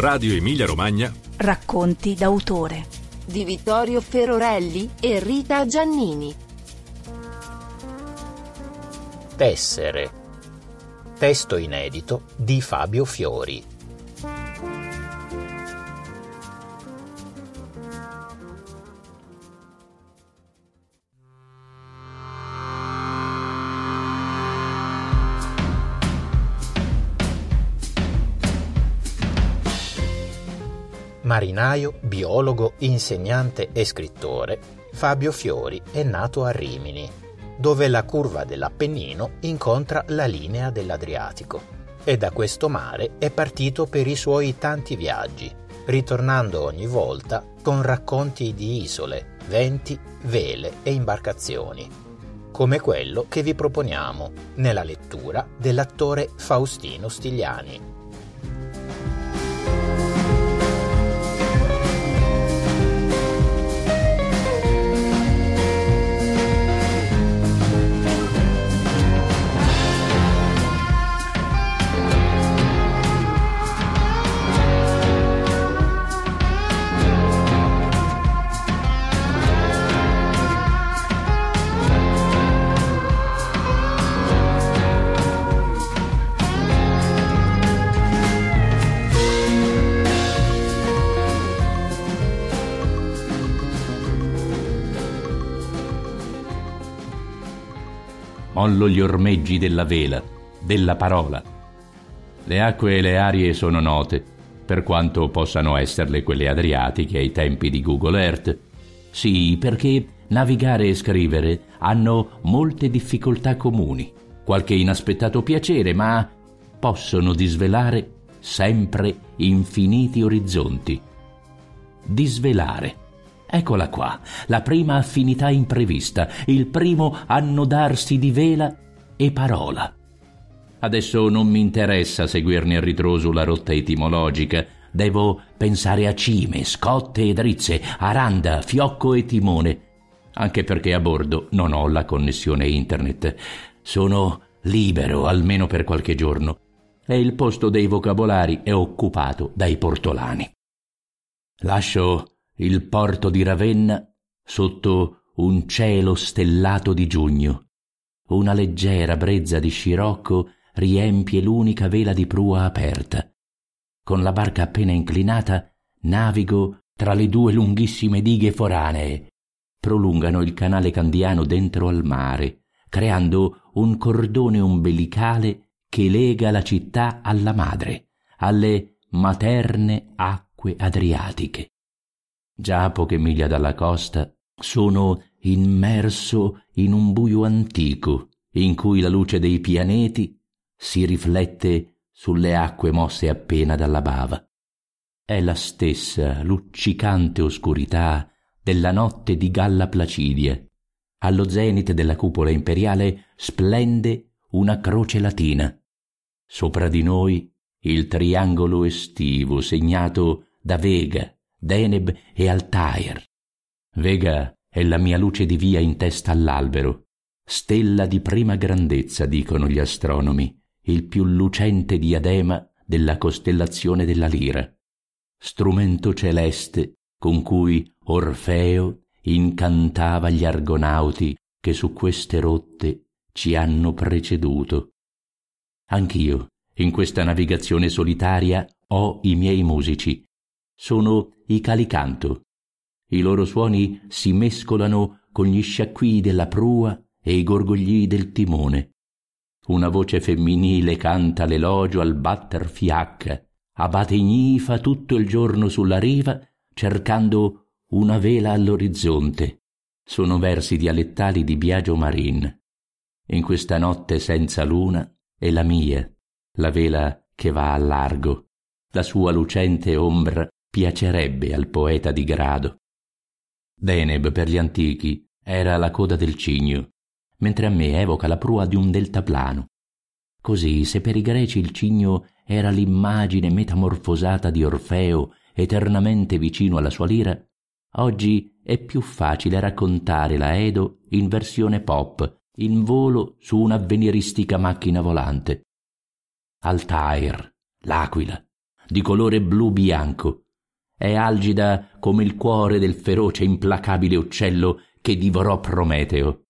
Radio Emilia Romagna. Racconti d'autore di Vittorio Ferorelli e Rita Giannini. Tessere. Testo inedito di Fabio Fiori. Marinaio, biologo, insegnante e scrittore, Fabio Fiori è nato a Rimini, dove la curva dell'Appennino incontra la linea dell'Adriatico. E da questo mare è partito per i suoi tanti viaggi, ritornando ogni volta con racconti di isole, venti, vele e imbarcazioni, come quello che vi proponiamo nella lettura dell'attore Faustino Stigliani. Mollo gli ormeggi della vela, della parola. Le acque e le arie sono note, per quanto possano esserle quelle adriatiche ai tempi di Google Earth. Sì, perché navigare e scrivere hanno molte difficoltà comuni, qualche inaspettato piacere, ma possono disvelare sempre infiniti orizzonti. Disvelare Eccola qua, la prima affinità imprevista, il primo annodarsi di vela e parola. Adesso non mi interessa seguirne a ritroso la rotta etimologica. Devo pensare a cime, scotte e drizze, aranda, fiocco e timone. Anche perché a bordo non ho la connessione internet. Sono libero, almeno per qualche giorno. E il posto dei vocabolari è occupato dai portolani. Lascio il porto di Ravenna sotto un cielo stellato di giugno. Una leggera brezza di scirocco riempie l'unica vela di prua aperta. Con la barca appena inclinata navigo tra le due lunghissime dighe foranee. Prolungano il canale candiano dentro al mare, creando un cordone ombelicale che lega la città alla madre, alle materne acque adriatiche già a poche miglia dalla costa, sono immerso in un buio antico in cui la luce dei pianeti si riflette sulle acque mosse appena dalla bava. È la stessa luccicante oscurità della notte di Galla Placidia. Allo zenite della cupola imperiale splende una croce latina. Sopra di noi il triangolo estivo segnato da Vega, Deneb e Altair. Vega è la mia luce di via in testa all'albero, stella di prima grandezza, dicono gli astronomi, il più lucente diadema della costellazione della Lira, strumento celeste con cui Orfeo incantava gli argonauti che su queste rotte ci hanno preceduto. Anch'io, in questa navigazione solitaria, ho i miei musici, sono i calicanto. I loro suoni si mescolano con gli sciacquii della prua e i gorgogli del timone. Una voce femminile canta l'elogio al batter fiacca, abate ignifa tutto il giorno sulla riva, cercando una vela all'orizzonte. Sono versi dialettali di Biagio Marin. In questa notte senza luna è la mia, la vela che va a largo. La sua lucente ombra piacerebbe al poeta di grado. Deneb per gli antichi era la coda del cigno, mentre a me evoca la prua di un deltaplano. Così, se per i greci il cigno era l'immagine metamorfosata di Orfeo eternamente vicino alla sua lira, oggi è più facile raccontare la Edo in versione pop, in volo su un'avveniristica macchina volante. Altair, l'aquila, di colore blu bianco. È algida come il cuore del feroce implacabile uccello che divorò Prometeo.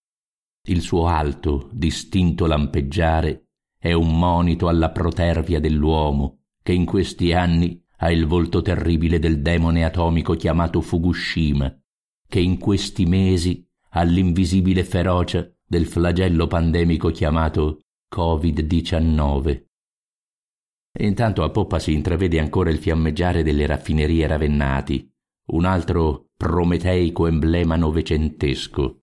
Il suo alto, distinto lampeggiare è un monito alla protervia dell'uomo che in questi anni ha il volto terribile del demone atomico chiamato Fukushima, che in questi mesi ha l'invisibile ferocia del flagello pandemico chiamato Covid-19. Intanto a poppa si intravede ancora il fiammeggiare delle raffinerie Ravennati, un altro prometeico emblema novecentesco.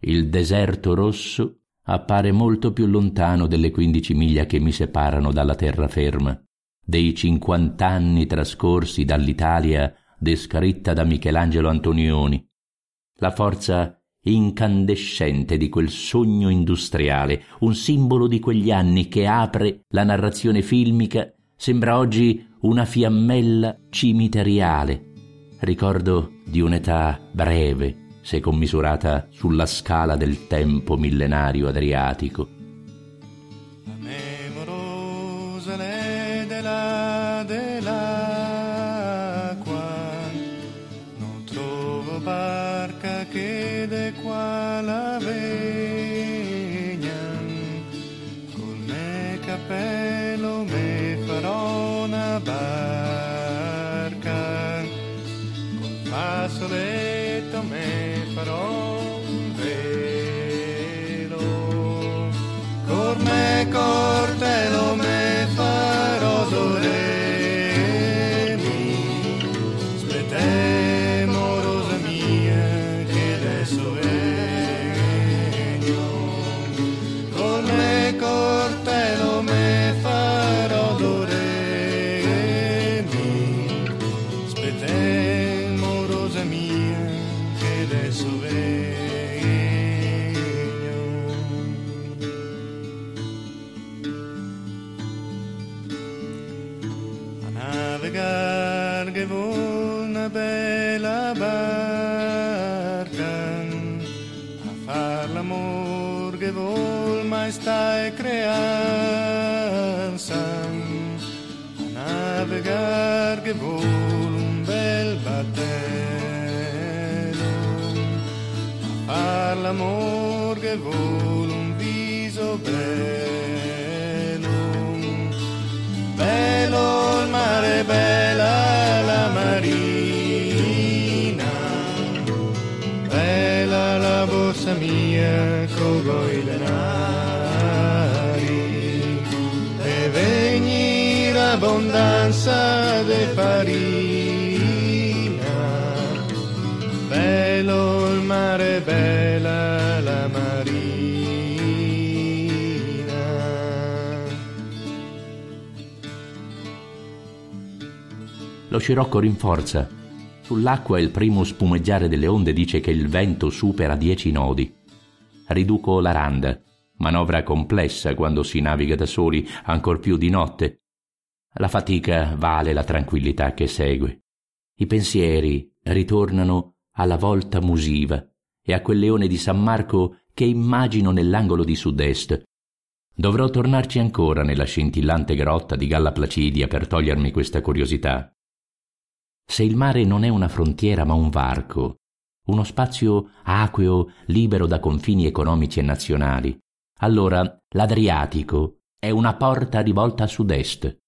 Il deserto rosso appare molto più lontano delle quindici miglia che mi separano dalla terraferma, dei cinquant'anni trascorsi dall'Italia descritta da Michelangelo Antonioni. La forza incandescente di quel sogno industriale, un simbolo di quegli anni che apre la narrazione filmica, sembra oggi una fiammella cimiteriale, ricordo di un'età breve, se commisurata sulla scala del tempo millenario adriatico. Me mia con i denari, e venire abbondanza de farina, bello il mare, bella la marina. Lo scirocco rinforza. Sull'acqua il primo spumeggiare delle onde dice che il vento supera dieci nodi. Riduco la randa, manovra complessa quando si naviga da soli, ancor più di notte. La fatica vale la tranquillità che segue. I pensieri ritornano alla volta musiva e a quel leone di San Marco che immagino nell'angolo di sud-est. Dovrò tornarci ancora nella scintillante grotta di Galla Placidia per togliermi questa curiosità. Se il mare non è una frontiera ma un varco, uno spazio acqueo libero da confini economici e nazionali, allora l'Adriatico è una porta rivolta a sud-est.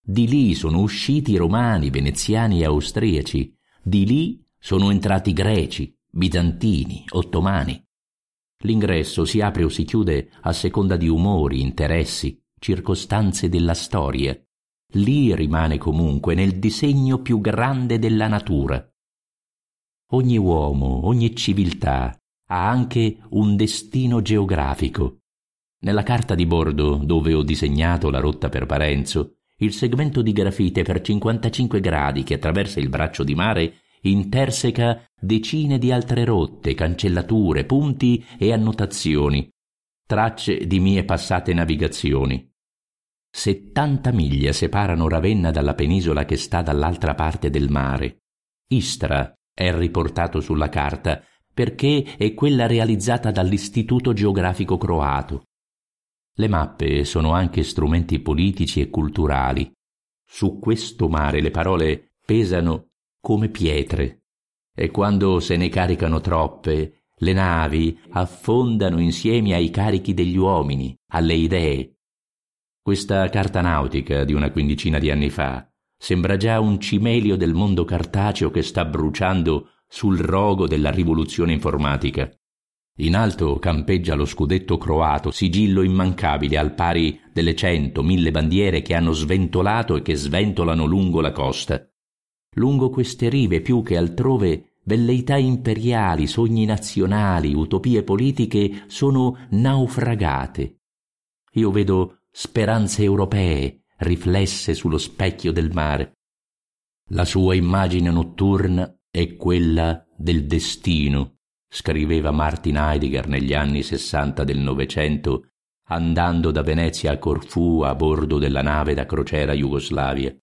Di lì sono usciti romani, veneziani e austriaci, di lì sono entrati greci, bizantini, ottomani. L'ingresso si apre o si chiude a seconda di umori, interessi, circostanze della storia. Lì rimane comunque nel disegno più grande della natura. Ogni uomo, ogni civiltà ha anche un destino geografico. Nella carta di bordo, dove ho disegnato la rotta per Parenzo, il segmento di grafite per 55 gradi che attraversa il braccio di mare interseca decine di altre rotte, cancellature, punti e annotazioni, tracce di mie passate navigazioni. Settanta miglia separano Ravenna dalla penisola che sta dall'altra parte del mare. Istra è riportato sulla carta perché è quella realizzata dall'Istituto Geografico Croato. Le mappe sono anche strumenti politici e culturali. Su questo mare le parole pesano come pietre e quando se ne caricano troppe, le navi affondano insieme ai carichi degli uomini, alle idee. Questa carta nautica di una quindicina di anni fa sembra già un cimelio del mondo cartaceo che sta bruciando sul rogo della rivoluzione informatica. In alto campeggia lo scudetto croato, sigillo immancabile al pari delle cento, mille bandiere che hanno sventolato e che sventolano lungo la costa. Lungo queste rive più che altrove velleità imperiali, sogni nazionali, utopie politiche sono naufragate. Io vedo speranze europee riflesse sullo specchio del mare. La sua immagine notturna è quella del destino scriveva Martin Heidegger negli anni sessanta del Novecento, andando da Venezia a Corfù a bordo della nave da crociera Jugoslavia,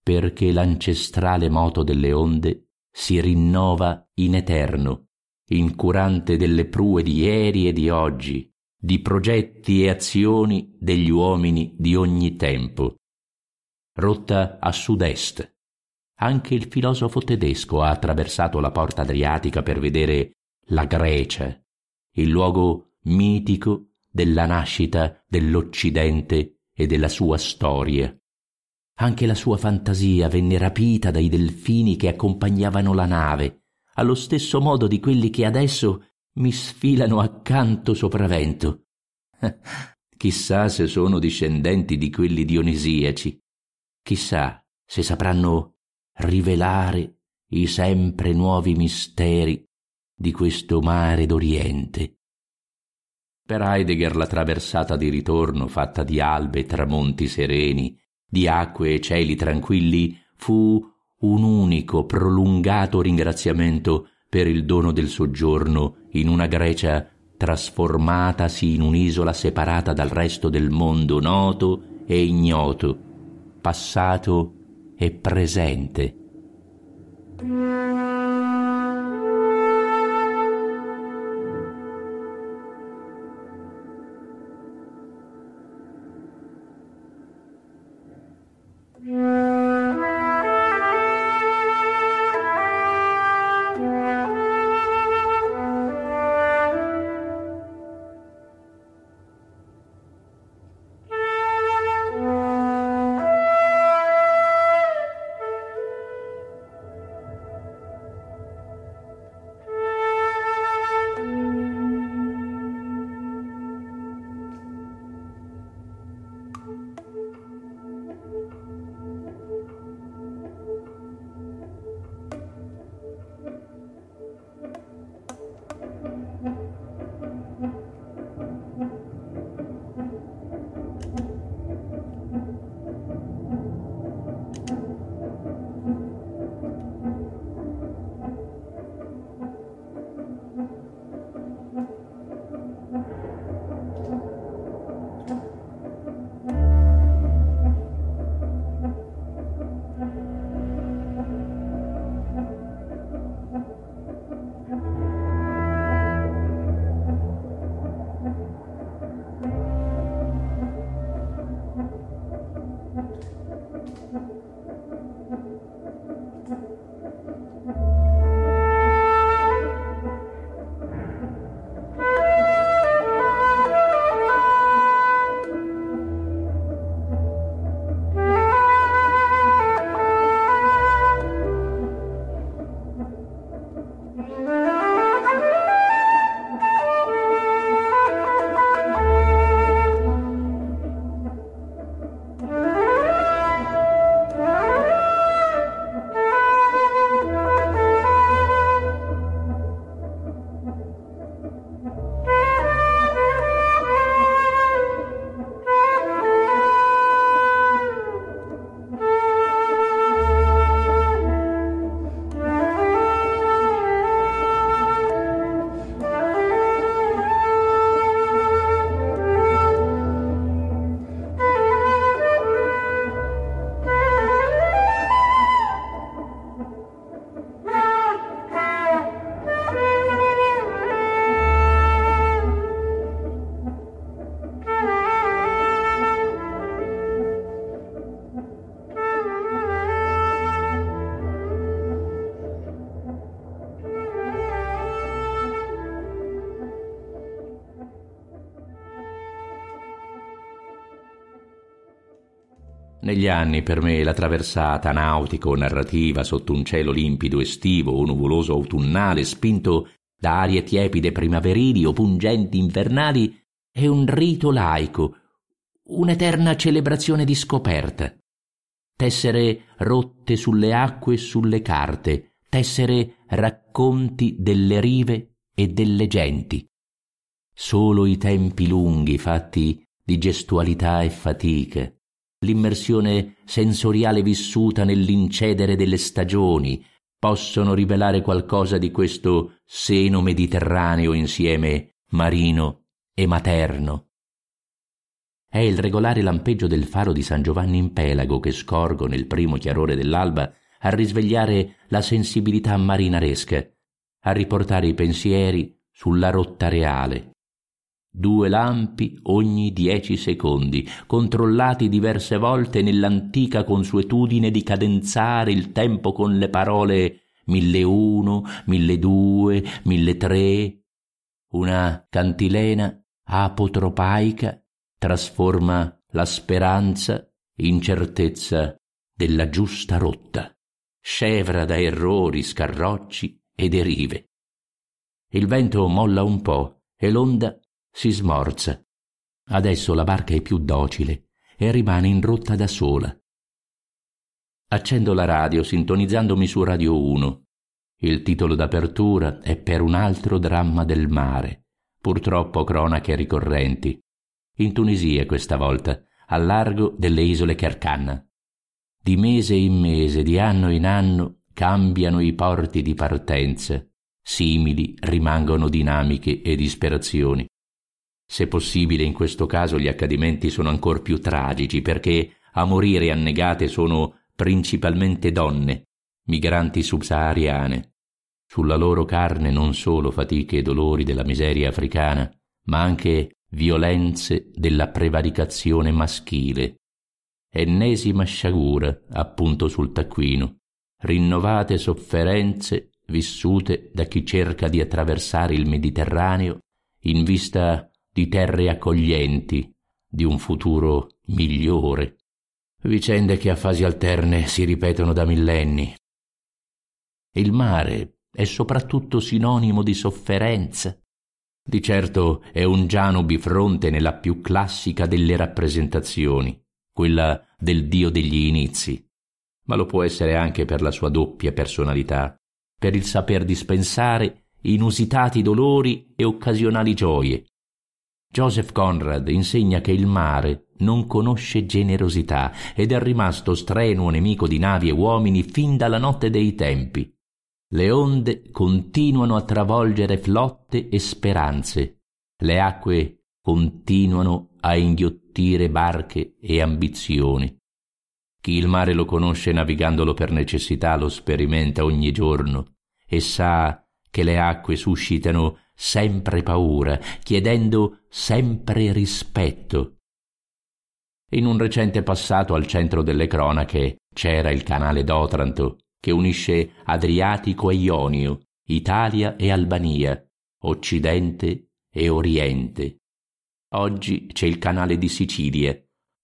perché l'ancestrale moto delle onde si rinnova in eterno, incurante delle prue di ieri e di oggi, di progetti e azioni degli uomini di ogni tempo. Rotta a sud-est. Anche il filosofo tedesco ha attraversato la porta adriatica per vedere la Grecia, il luogo mitico della nascita dell'Occidente e della sua storia. Anche la sua fantasia venne rapita dai delfini che accompagnavano la nave, allo stesso modo di quelli che adesso mi sfilano accanto sopravvento. Chissà se sono discendenti di quelli dionisiaci. Chissà se sapranno rivelare i sempre nuovi misteri di questo mare d'Oriente. Per Heidegger la traversata di ritorno, fatta di albe e tramonti sereni, di acque e cieli tranquilli, fu un unico prolungato ringraziamento per il dono del soggiorno in una Grecia trasformatasi in un'isola separata dal resto del mondo noto e ignoto, passato e presente. Negli anni per me la traversata nautico-narrativa sotto un cielo limpido estivo o nuvoloso autunnale spinto da arie tiepide primaverili o pungenti invernali è un rito laico, un'eterna celebrazione di scoperta. Tessere rotte sulle acque e sulle carte, tessere racconti delle rive e delle genti. Solo i tempi lunghi fatti di gestualità e fatica, l'immersione sensoriale vissuta nell'incedere delle stagioni, possono rivelare qualcosa di questo seno mediterraneo insieme marino e materno. È il regolare lampeggio del faro di San Giovanni in Pelago che scorgo nel primo chiarore dell'alba a risvegliare la sensibilità marinaresca, a riportare i pensieri sulla rotta reale, due lampi ogni dieci secondi, controllati diverse volte nell'antica consuetudine di cadenzare il tempo con le parole mille uno, mille due, mille tre. Una cantilena apotropaica trasforma la speranza in certezza della giusta rotta, scevra da errori, scarrocci e derive. Il vento molla un po' e l'onda si smorza. Adesso la barca è più docile e rimane in rotta da sola. Accendo la radio sintonizzandomi su Radio 1. Il titolo d'apertura è per un altro dramma del mare, purtroppo cronache ricorrenti. In Tunisia questa volta, al largo delle isole Kerkanna. Di mese in mese, di anno in anno, cambiano i porti di partenza, simili rimangono dinamiche e disperazioni. Se possibile, in questo caso gli accadimenti sono ancor più tragici perché a morire annegate sono principalmente donne, migranti subsahariane. Sulla loro carne non solo fatiche e dolori della miseria africana, ma anche violenze della prevaricazione maschile. Ennesima sciagura, appunto sul taccuino, rinnovate sofferenze vissute da chi cerca di attraversare il Mediterraneo in vista di terre accoglienti, di un futuro migliore. Vicende che a fasi alterne si ripetono da millenni. Il mare è soprattutto sinonimo di sofferenza. Di certo è un Giano bifronte nella più classica delle rappresentazioni, quella del dio degli inizi, ma lo può essere anche per la sua doppia personalità, per il saper dispensare inusitati dolori e occasionali gioie, Joseph Conrad insegna che il mare non conosce generosità ed è rimasto strenuo nemico di navi e uomini fin dalla notte dei tempi. Le onde continuano a travolgere flotte e speranze. Le acque continuano a inghiottire barche e ambizioni. Chi il mare lo conosce navigandolo per necessità lo sperimenta ogni giorno e sa che le acque suscitano sempre paura, chiedendo sempre rispetto. In un recente passato al centro delle cronache c'era il canale d'Otranto che unisce Adriatico e Ionio, Italia e Albania, Occidente e Oriente. Oggi c'è il canale di Sicilia,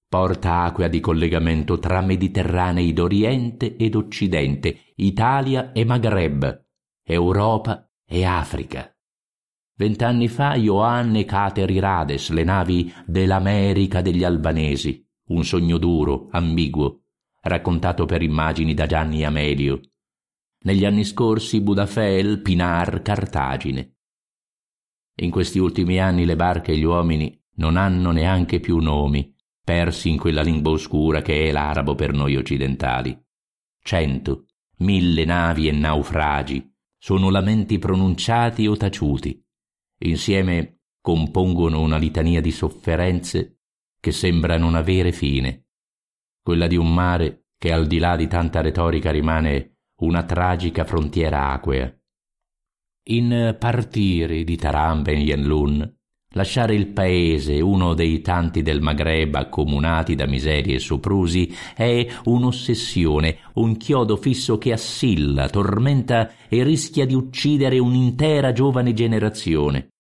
porta acqua di collegamento tra Mediterranei d'Oriente ed Occidente, Italia e Maghreb, Europa e Africa. Vent'anni fa Ioann e Cateri Rades, le navi dell'America degli albanesi, un sogno duro, ambiguo, raccontato per immagini da Gianni Amelio. Negli anni scorsi Budafel, Pinar, Cartagine. In questi ultimi anni le barche e gli uomini non hanno neanche più nomi, persi in quella lingua oscura che è l'arabo per noi occidentali. Cento, mille navi e naufragi sono lamenti pronunciati o taciuti insieme compongono una litania di sofferenze che sembra non avere fine, quella di un mare che al di là di tanta retorica rimane una tragica frontiera acquea. In partire di Taram Ben Yenlun, lasciare il paese, uno dei tanti del Maghreb accomunati da miserie e soprusi, è un'ossessione, un chiodo fisso che assilla, tormenta e rischia di uccidere un'intera giovane generazione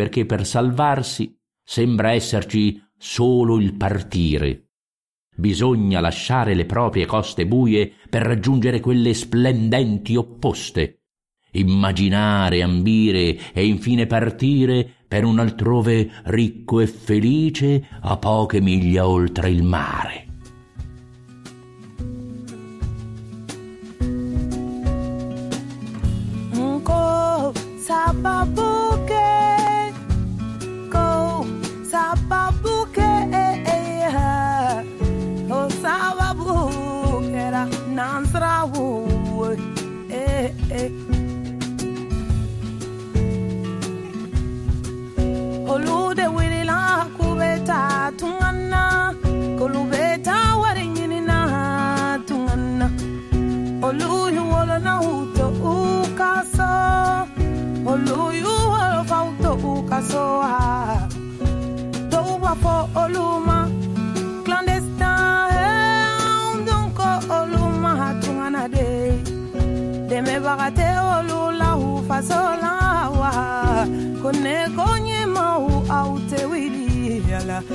perché per salvarsi sembra esserci solo il partire. bisogna lasciare le proprie coste buie per raggiungere quelle splendenti opposte. Immaginare, ambire e infine partire per un altrove ricco e felice a poche miglia oltre il mare.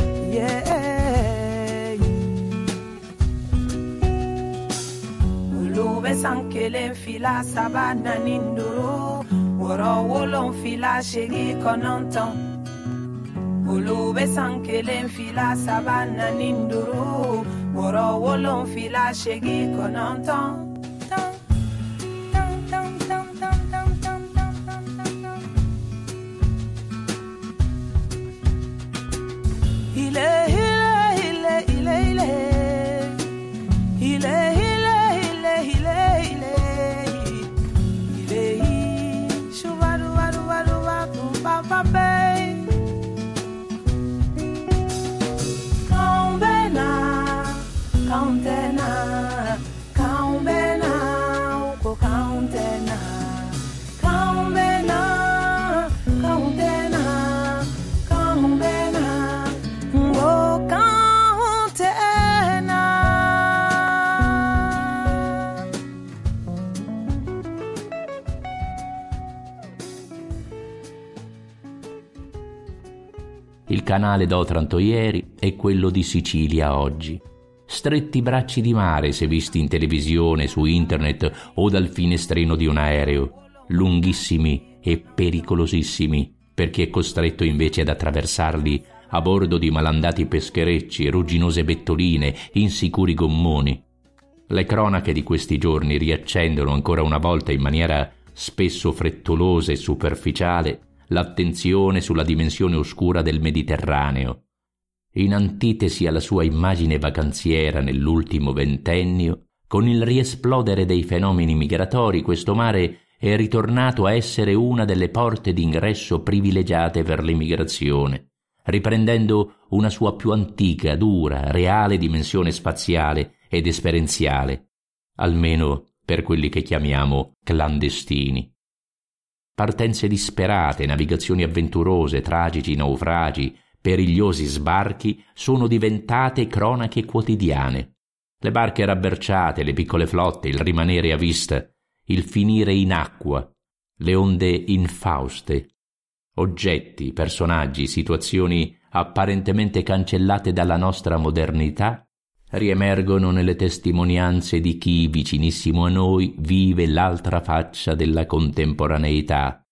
yeah. Ulube sankele fila sabana ninduro Woro wolon fila shegi kononton Ulube sankele fila sabana ninduro Woro wolon fila shegi kononton canale d'Otranto ieri è quello di Sicilia oggi. Stretti bracci di mare se visti in televisione, su internet o dal finestrino di un aereo, lunghissimi e pericolosissimi per chi è costretto invece ad attraversarli a bordo di malandati pescherecci, rugginose bettoline, insicuri gommoni. Le cronache di questi giorni riaccendono ancora una volta in maniera spesso frettolosa e superficiale l'attenzione sulla dimensione oscura del Mediterraneo. In antitesi alla sua immagine vacanziera nell'ultimo ventennio, con il riesplodere dei fenomeni migratori, questo mare è ritornato a essere una delle porte d'ingresso privilegiate per l'immigrazione, riprendendo una sua più antica, dura, reale dimensione spaziale ed esperienziale, almeno per quelli che chiamiamo clandestini. Partenze disperate, navigazioni avventurose, tragici naufragi, perigliosi sbarchi sono diventate cronache quotidiane. Le barche rabberciate, le piccole flotte, il rimanere a vista, il finire in acqua, le onde infauste, oggetti, personaggi, situazioni apparentemente cancellate dalla nostra modernità riemergono nelle testimonianze di chi vicinissimo a noi vive l'altra faccia della contemporaneità.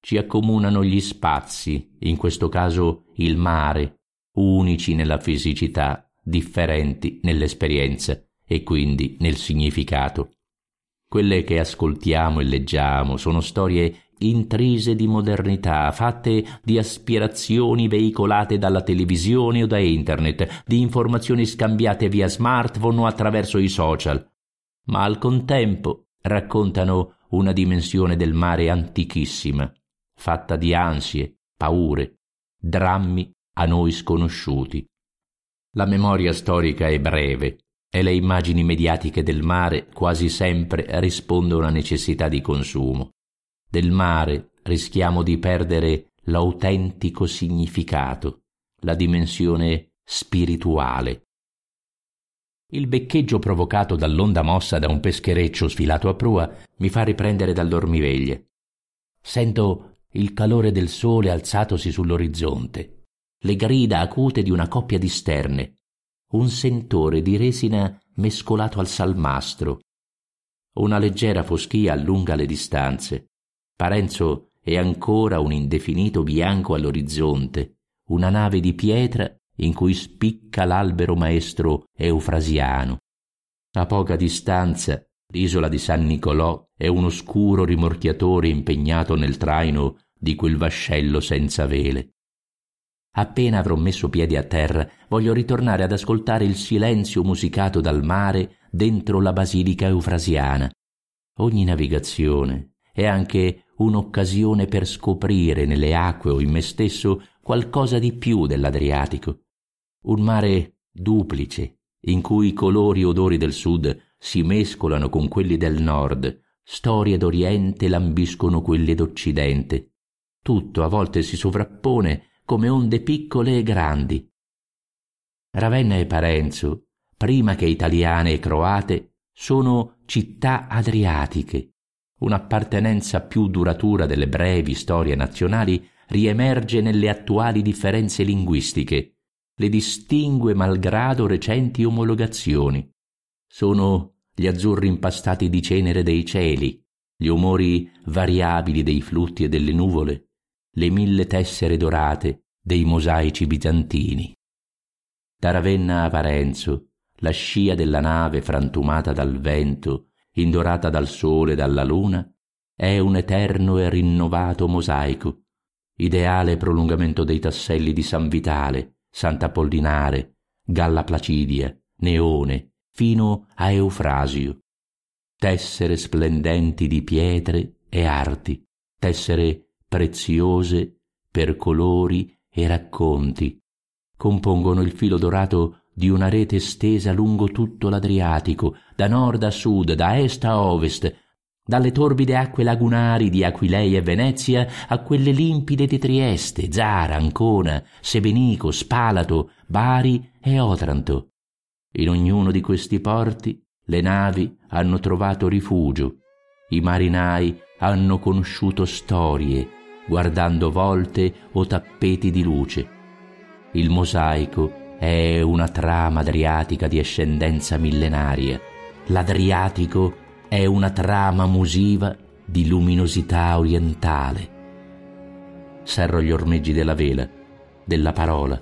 Ci accomunano gli spazi, in questo caso il mare, unici nella fisicità, differenti nell'esperienza e quindi nel significato. Quelle che ascoltiamo e leggiamo sono storie intrise di modernità, fatte di aspirazioni veicolate dalla televisione o da internet, di informazioni scambiate via smartphone o attraverso i social, ma al contempo raccontano una dimensione del mare antichissima, fatta di ansie, paure, drammi a noi sconosciuti. La memoria storica è breve e le immagini mediatiche del mare quasi sempre rispondono a necessità di consumo del mare rischiamo di perdere l'autentico significato, la dimensione spirituale. Il beccheggio provocato dall'onda mossa da un peschereccio sfilato a prua mi fa riprendere dal dormiveglia. Sento il calore del sole alzatosi sull'orizzonte, le grida acute di una coppia di sterne, un sentore di resina mescolato al salmastro. Una leggera foschia allunga le distanze. Parenzo è ancora un indefinito bianco all'orizzonte, una nave di pietra in cui spicca l'albero maestro eufrasiano. A poca distanza l'isola di San Nicolò è un oscuro rimorchiatore impegnato nel traino di quel vascello senza vele. Appena avrò messo piedi a terra, voglio ritornare ad ascoltare il silenzio musicato dal mare dentro la basilica eufrasiana. Ogni navigazione è anche un'occasione per scoprire nelle acque o in me stesso qualcosa di più dell'Adriatico. Un mare duplice, in cui i colori e odori del sud si mescolano con quelli del nord, storie d'Oriente lambiscono quelle d'Occidente. Tutto a volte si sovrappone come onde piccole e grandi. Ravenna e Parenzo, prima che italiane e croate, sono città adriatiche. Un'appartenenza più duratura delle brevi storie nazionali riemerge nelle attuali differenze linguistiche, le distingue malgrado recenti omologazioni. Sono gli azzurri impastati di cenere dei cieli, gli umori variabili dei flutti e delle nuvole, le mille tessere dorate dei mosaici bizantini. Da Ravenna a Parenzo, la scia della nave frantumata dal vento, indorata dal sole e dalla luna, è un eterno e rinnovato mosaico, ideale prolungamento dei tasselli di San Vitale, Sant'Apollinare, Galla Placidia, Neone, fino a Eufrasio. Tessere splendenti di pietre e arti, tessere preziose per colori e racconti, compongono il filo dorato di una rete stesa lungo tutto l'Adriatico, da nord a sud, da est a ovest, dalle torbide acque lagunari di Aquileia e Venezia a quelle limpide di Trieste, Zara, Ancona, Sebenico, Spalato, Bari e Otranto. In ognuno di questi porti le navi hanno trovato rifugio, i marinai hanno conosciuto storie, guardando volte o tappeti di luce. Il mosaico è una trama adriatica di ascendenza millenaria. L'Adriatico è una trama musiva di luminosità orientale. Serro gli ormeggi della vela, della parola,